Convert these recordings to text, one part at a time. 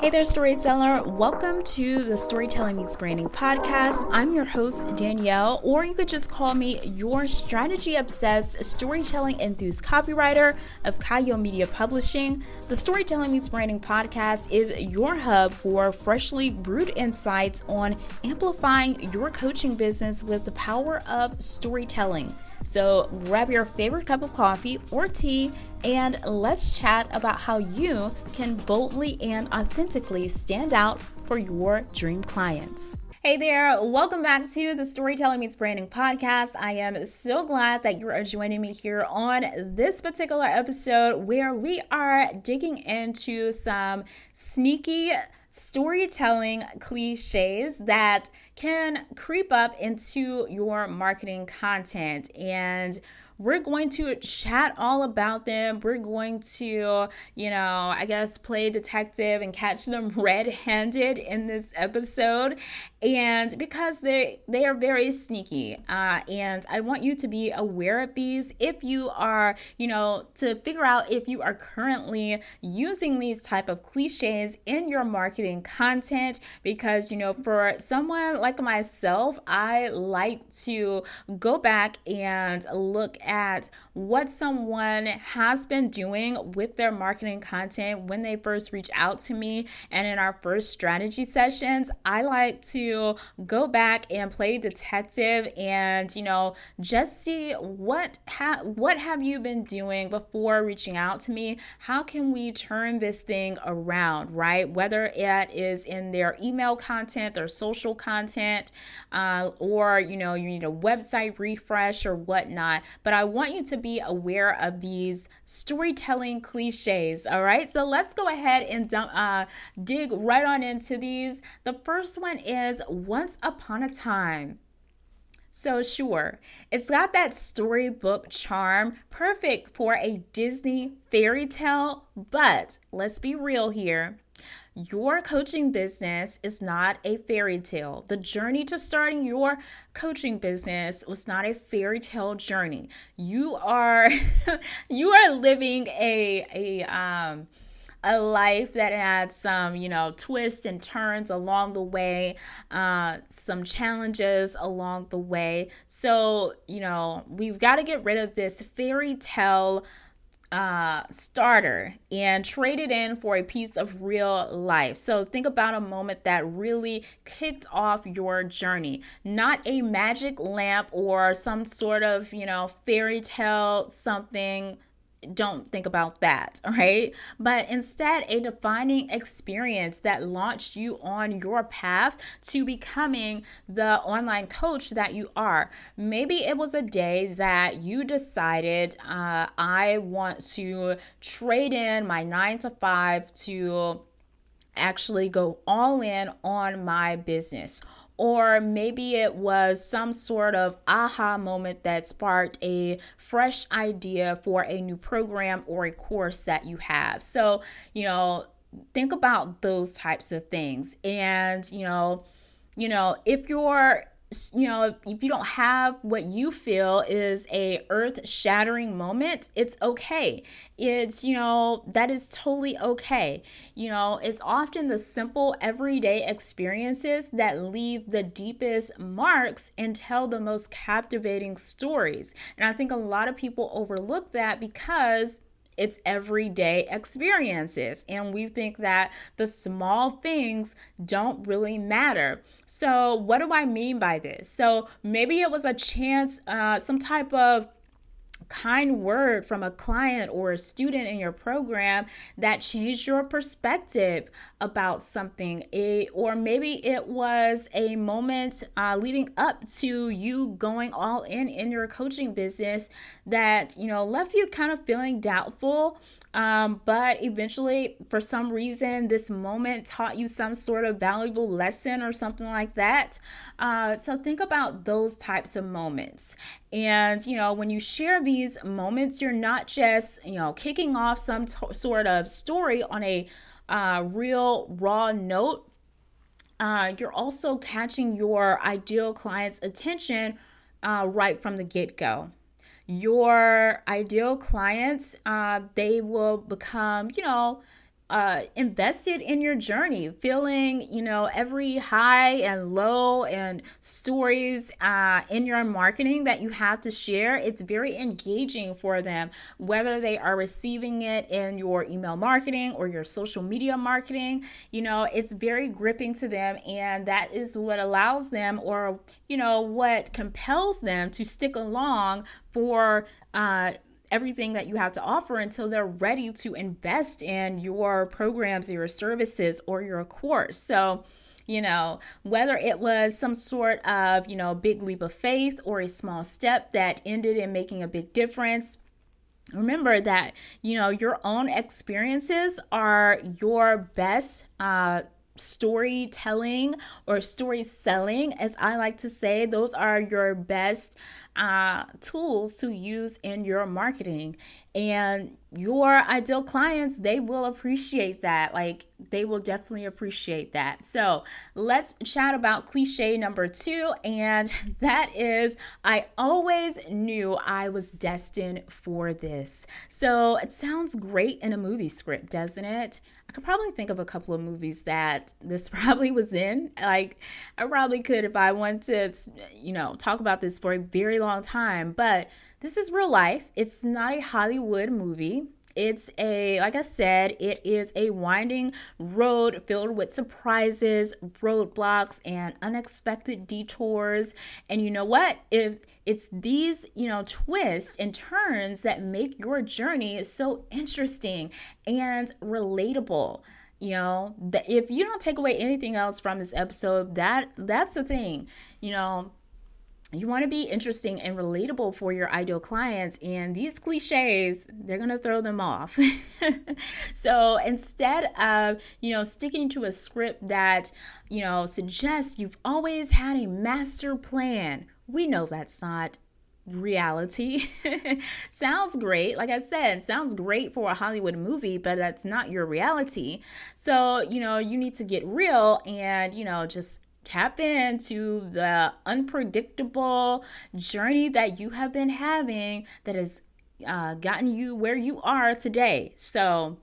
Hey there, storyteller. Welcome to the Storytelling Meets Branding podcast. I'm your host, Danielle, or you could just call me your strategy obsessed storytelling enthused copywriter of Chayil Media Publishing. The Storytelling Meets Branding podcast is your hub for freshly brewed insights on amplifying your coaching business with the power of storytelling. So grab your favorite cup of coffee or tea and let's chat about how you can boldly and authentically stand out for your dream clients. Hey there, welcome back to the Storytelling Meets Branding podcast. I am so glad that you are joining me here on this particular episode where we are digging into some sneaky storytelling cliches that can creep up into your marketing content and we're going to chat all about them. We're going to, you know, I guess play detective and catch them red-handed in this episode. And because they they are very sneaky, uh, and I want you to be aware of these if you are, you know, to figure out if you are currently using these type of cliches in your marketing content. Because you know, for someone like myself, I like to go back and look at what someone has been doing with their marketing content when they first reach out to me. And in our first strategy sessions, I like to go back and play detective and, you know, just see what ha- what have you been doing before reaching out to me? How can we turn this thing around, right? Whether it is in their email content, their social content, uh, or, you know, you need a website refresh or whatnot. But I want you to be aware of these storytelling cliches. All right. So let's go ahead and uh, dig right on into these. The first one is once upon a time. So, sure, it's got that storybook charm, perfect for a Disney fairy tale, but let's be real here. Your coaching business is not a fairy tale. The journey to starting your coaching business was not a fairy tale journey. You are you are living a a um a life that had some, you know, twists and turns along the way, uh, some challenges along the way. So, you know, we've got to get rid of this fairy tale uh, starter and trade it in for a piece of real life. So think about a moment that really kicked off your journey, not a magic lamp or some sort of, you know, fairy tale something don't think about that, right? But instead, a defining experience that launched you on your path to becoming the online coach that you are. Maybe it was a day that you decided, uh, I want to trade in my nine to five to actually go all in on my business or maybe it was some sort of aha moment that sparked a fresh idea for a new program or a course that you have. So, you know, think about those types of things. And, you know, you know, if you're you know if you don't have what you feel is a earth shattering moment it's okay. It's you know that is totally okay. You know it's often the simple everyday experiences that leave the deepest marks and tell the most captivating stories. And i think a lot of people overlook that because it's everyday experiences. And we think that the small things don't really matter. So, what do I mean by this? So, maybe it was a chance, uh, some type of kind word from a client or a student in your program that changed your perspective about something. A, or maybe it was a moment uh, leading up to you going all in in your coaching business that you know left you kind of feeling doubtful um, but eventually, for some reason, this moment taught you some sort of valuable lesson or something like that. Uh, so think about those types of moments. And, you know, when you share these moments, you're not just, you know, kicking off some t- sort of story on a uh, real raw note. Uh, you're also catching your ideal client's attention uh, right from the get go your ideal clients, uh, they will become, you know, uh, invested in your journey, feeling, you know, every high and low and stories uh, in your marketing that you have to share. It's very engaging for them, whether they are receiving it in your email marketing or your social media marketing. You know, it's very gripping to them, and that is what allows them, or, you know, what compels them to stick along for, uh, everything that you have to offer until they're ready to invest in your programs, your services, or your course. So, you know, whether it was some sort of, you know, big leap of faith or a small step that ended in making a big difference. Remember that, you know, your own experiences are your best uh, storytelling or story selling, as I like to say. Those are your best uh, tools to use in your marketing. And your ideal clients, they will appreciate that. Like, they will definitely appreciate that. So, let's chat about cliche number two. And that is, I always knew I was destined for this. So, it sounds great in a movie script, doesn't it? I could probably think of a couple of movies that this probably was in. Like, I probably could if I wanted to, you know, talk about this for a very long time. But this is real life. It's not a Hollywood movie. It's a, like I said, it is a winding road filled with surprises, roadblocks, and unexpected detours. And you know what? If it's these, you know, twists and turns that make your journey so interesting and relatable you know that if you don't take away anything else from this episode that that's the thing you know you want to be interesting and relatable for your ideal clients and these cliches they're going to throw them off. So instead of you know sticking to a script that you know suggests you've always had a master plan we know that's not reality. Sounds great like i said sounds great for a hollywood movie but that's not your reality. So you know you need to get real and you know just tap into the unpredictable journey that you have been having that has uh, gotten you where you are today. So,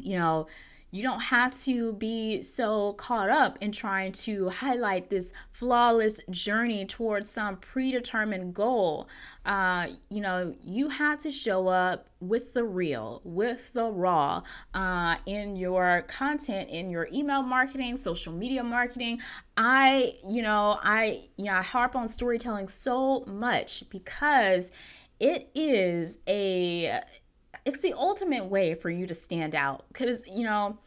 you know, you don't have to be so caught up in trying to highlight this flawless journey towards some predetermined goal. Uh, you know, you have to show up with the real, with the raw uh, in your content, in your email marketing, social media marketing. I, you know, I, you know, I harp on storytelling so much because it is a it's the ultimate way for you to stand out. Because you know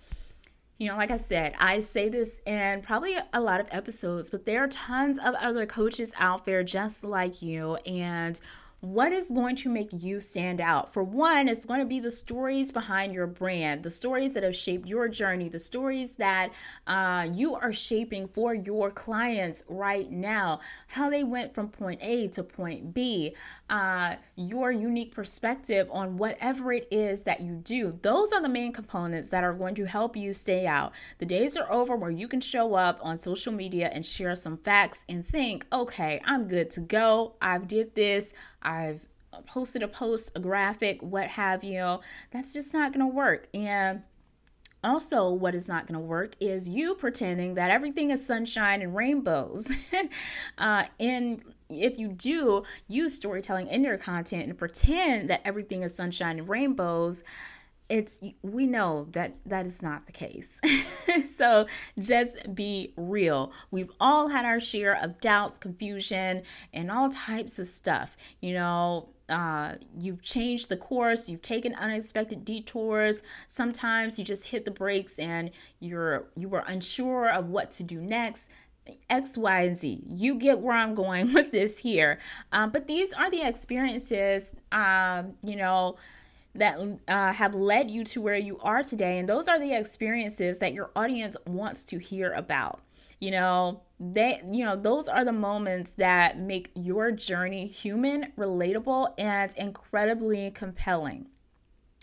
you know like i said i say this in probably a lot of episodes but there are tons of other coaches out there just like you and what is going to make you stand out? For one, it's going to be the stories behind your brand, the stories that have shaped your journey, the stories that uh, you are shaping for your clients right now, how they went from point A to point B, uh, your unique perspective on whatever it is that you do. Those are the main components that are going to help you stay out. The days are over where you can show up on social media and share some facts and think, okay, I'm good to go. I've did this. I've posted a post, a graphic, what have you. That's just not going to work. And also, what is not going to work is you pretending that everything is sunshine and rainbows. uh, and if you do use storytelling in your content and pretend that everything is sunshine and rainbows, it's we know that that is not the case. so just be real. We've all had our share of doubts, confusion, and all types of stuff. You know, uh, you've changed the course, you've taken unexpected detours. Sometimes you just hit the brakes and you're you were unsure of what to do next. X, Y, and Z. You get where I'm going with this here. Um, but these are the experiences, um, you know, that uh, have led you to where you are today. And those are the experiences that your audience wants to hear about. You know, they, you know, those are the moments that make your journey human, relatable, and incredibly compelling.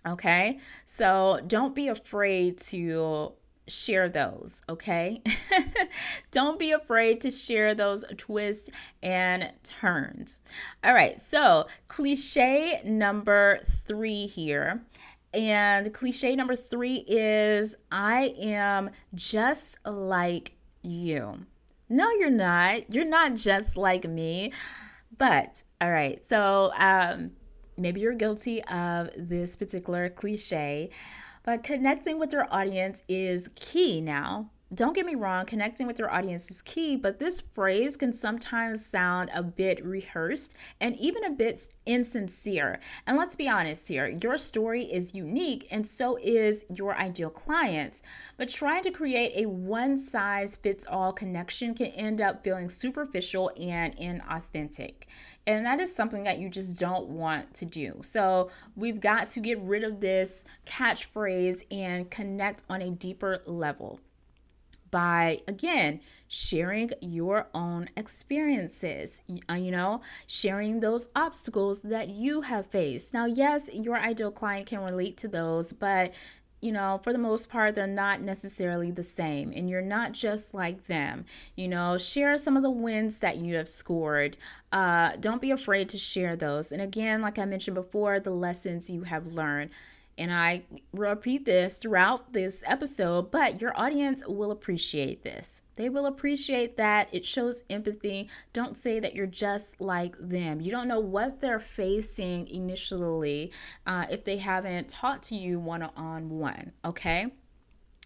Okay. So don't be afraid to share those, okay? Don't be afraid to share those twists and turns. All right, so cliche number three here. And cliche number three is I am just like you. No, you're not. You're not just like me. But, all right. So, um, maybe you're guilty of this particular cliche, but connecting with your audience is key now don't get me wrong, connecting with your audience is key, but this phrase can sometimes sound a bit rehearsed and even a bit insincere. And let's be honest here your story is unique, and so is your ideal client. But trying to create a one size fits all connection can end up feeling superficial and inauthentic. And that is something that you just don't want to do. So we've got to get rid of this catchphrase and connect on a deeper level by again sharing your own experiences uh, you know sharing those obstacles that you have faced now yes your ideal client can relate to those but you know, for the most part, they're not necessarily the same, and you're not just like them. You know, share some of the wins that you have scored. Uh, don't be afraid to share those. And again, like I mentioned before, the lessons you have learned. And I repeat this throughout this episode, but your audience will appreciate this. They will appreciate that. It shows empathy. Don't say that you're just like them. You don't know what they're facing initially uh, if they haven't talked to you one on one, okay?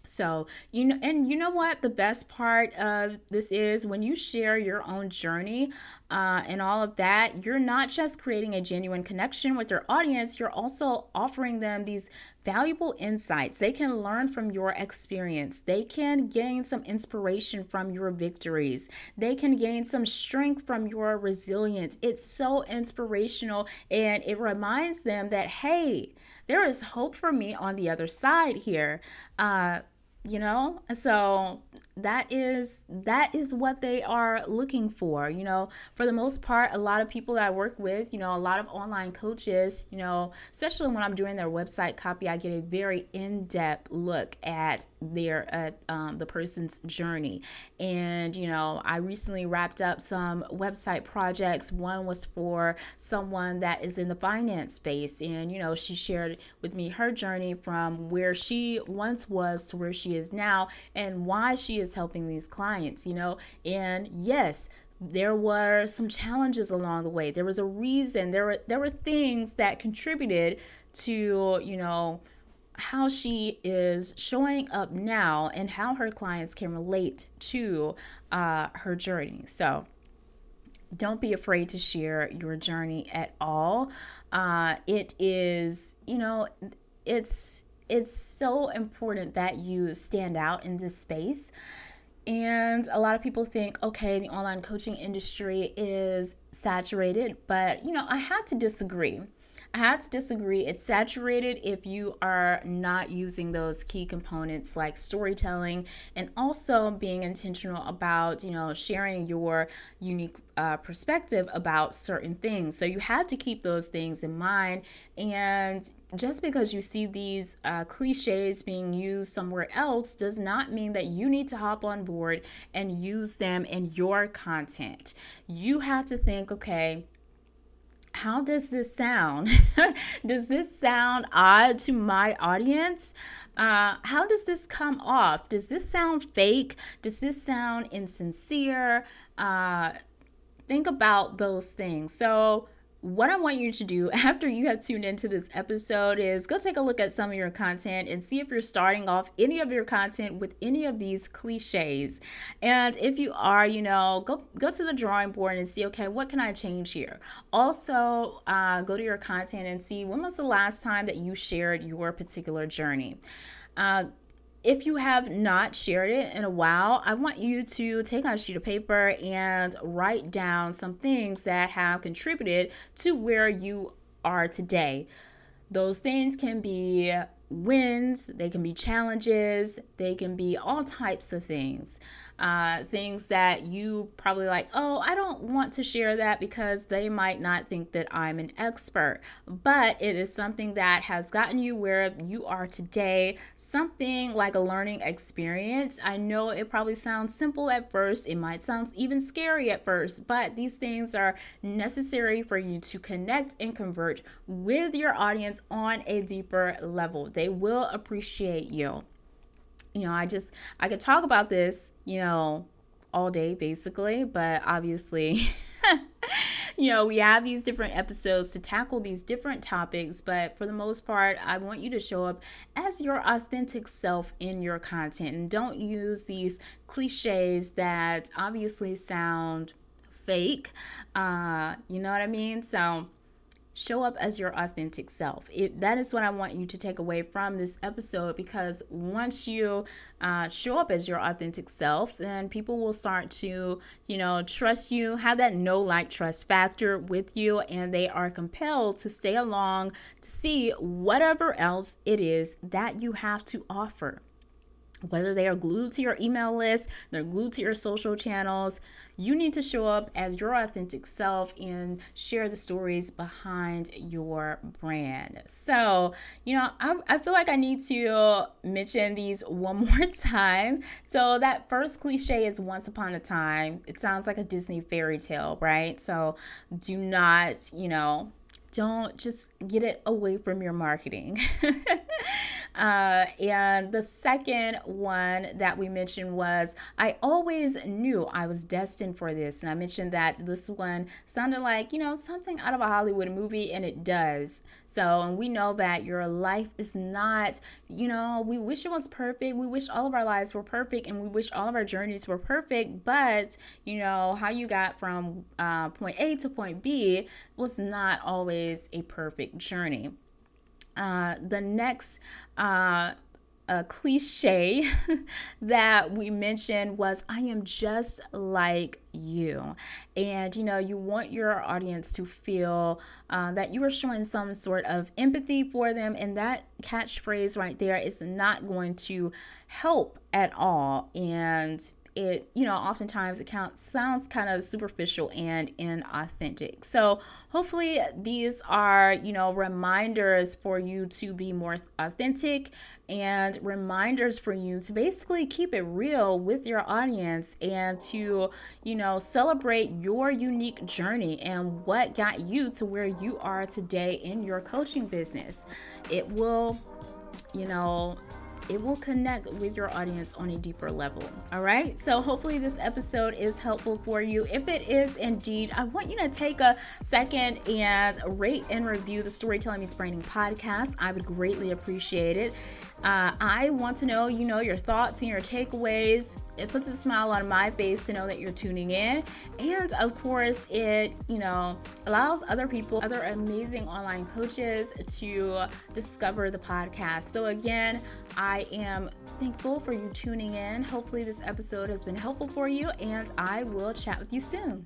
So, you know, and you know what? The best part of this is when you share your own journey uh, and all of that, you're not just creating a genuine connection with your audience, you're also offering them these valuable insights. They can learn from your experience, they can gain some inspiration from your victories, they can gain some strength from your resilience. It's so inspirational and it reminds them that, hey, there is hope for me on the other side here. Uh, you know so that is that is what they are looking for you know? For the most part a lot of people that i work with you know a lot of online coaches you know especially when i'm doing their website copy i get a very in-depth look at their at um, the person's journey. And you know i recently wrapped up some website projects. One was for someone that is in the finance space and you know she shared with me her journey from where she once was to where she is now and why she is helping these clients, you know. And yes, there were some challenges along the way. There was a reason. There were there were things that contributed to, you know, how she is showing up now and how her clients can relate to uh, her journey. So, don't be afraid to share your journey at all. Uh, it is, you know, it's it's so important that you stand out in this space. And a lot of people think, okay, the online coaching industry is saturated, but you know, I had to disagree. I had to disagree. It's saturated if you are not using those key components like storytelling and also being intentional about, you know, sharing your unique uh, perspective about certain things. So you have to keep those things in mind. And just because you see these uh, cliches being used somewhere else does not mean that you need to hop on board and use them in your content. You have to think, okay, how does this sound? does this sound odd to my audience? Uh, how does this come off? Does this sound fake? Does this sound insincere? Uh, think about those things. So, what I want you to do after you have tuned into this episode is go take a look at some of your content and see if you're starting off any of your content with any of these cliches. And if you are, you know, go go to the drawing board and see, okay, what can I change here? Also, uh, go to your content and see when was the last time that you shared your particular journey. Uh, if you have not shared it in a while, I want you to take out a sheet of paper and write down some things that have contributed to where you are today. Those things can be wins, they can be challenges, they can be all types of things. Uh, things that you probably like, oh, I don't want to share that because they might not think that I'm an expert. But it is something that has gotten you where you are today, something like a learning experience. I know it probably sounds simple at first, it might sound even scary at first, but these things are necessary for you to connect and convert with your audience on a deeper level. They will appreciate you you know, I just I could talk about this, you know, all day basically, but obviously you know, we have these different episodes to tackle these different topics, but for the most part, I want you to show up as your authentic self in your content and don't use these cliches that obviously sound fake. Uh, you know what I mean? So show up as your authentic self. It, that is what I want you to take away from this episode because once you uh, show up as your authentic self, then people will start to, you know, trust you, have that know like, trust factor with you, and they are compelled to stay along to see whatever else it is that you have to offer whether they are glued to your email list, they're glued to your social channels, you need to show up as your authentic self and share the stories behind your brand. So, you know, I, I feel like I need to mention these one more time. So, that first cliche is once upon a time. It sounds like a Disney fairy tale, right? So, do not, you know, don't just get it away from your marketing. uh, and the second one that we mentioned was I always knew I was destined for this. And I mentioned that this one sounded like, you know, something out of a Hollywood movie, and it does. So, and we know that your life is not, you know, we wish it was perfect. We wish all of our lives were perfect and we wish all of our journeys were perfect. But, you know, how you got from uh, point A to point B was not always a perfect journey. Uh, the next uh, a cliche that we mentioned was I am just like you. And you know, you want your audience to feel uh, that you are showing some sort of empathy for them, and that catchphrase right there is not going to help at all. And it, you know, oftentimes it sounds kind of superficial and inauthentic. So hopefully these are, you know, reminders for you to be more authentic and reminders for you to basically keep it real with your audience and to, you know, celebrate your unique journey and what got you to where you are today in your coaching business. It will, you know, it will connect with your audience on a deeper level. All right. So, hopefully, this episode is helpful for you. If it is indeed, I want you to take a second and rate and review the Storytelling Meets Branding podcast. I would greatly appreciate it. Uh, I want to know, you know, your thoughts and your takeaways. It puts a smile on my face to know that you're tuning in. And of course, it, you know, allows other people, other amazing online coaches to discover the podcast. So, again, I am thankful for you tuning in. Hopefully, this episode has been helpful for you, and I will chat with you soon.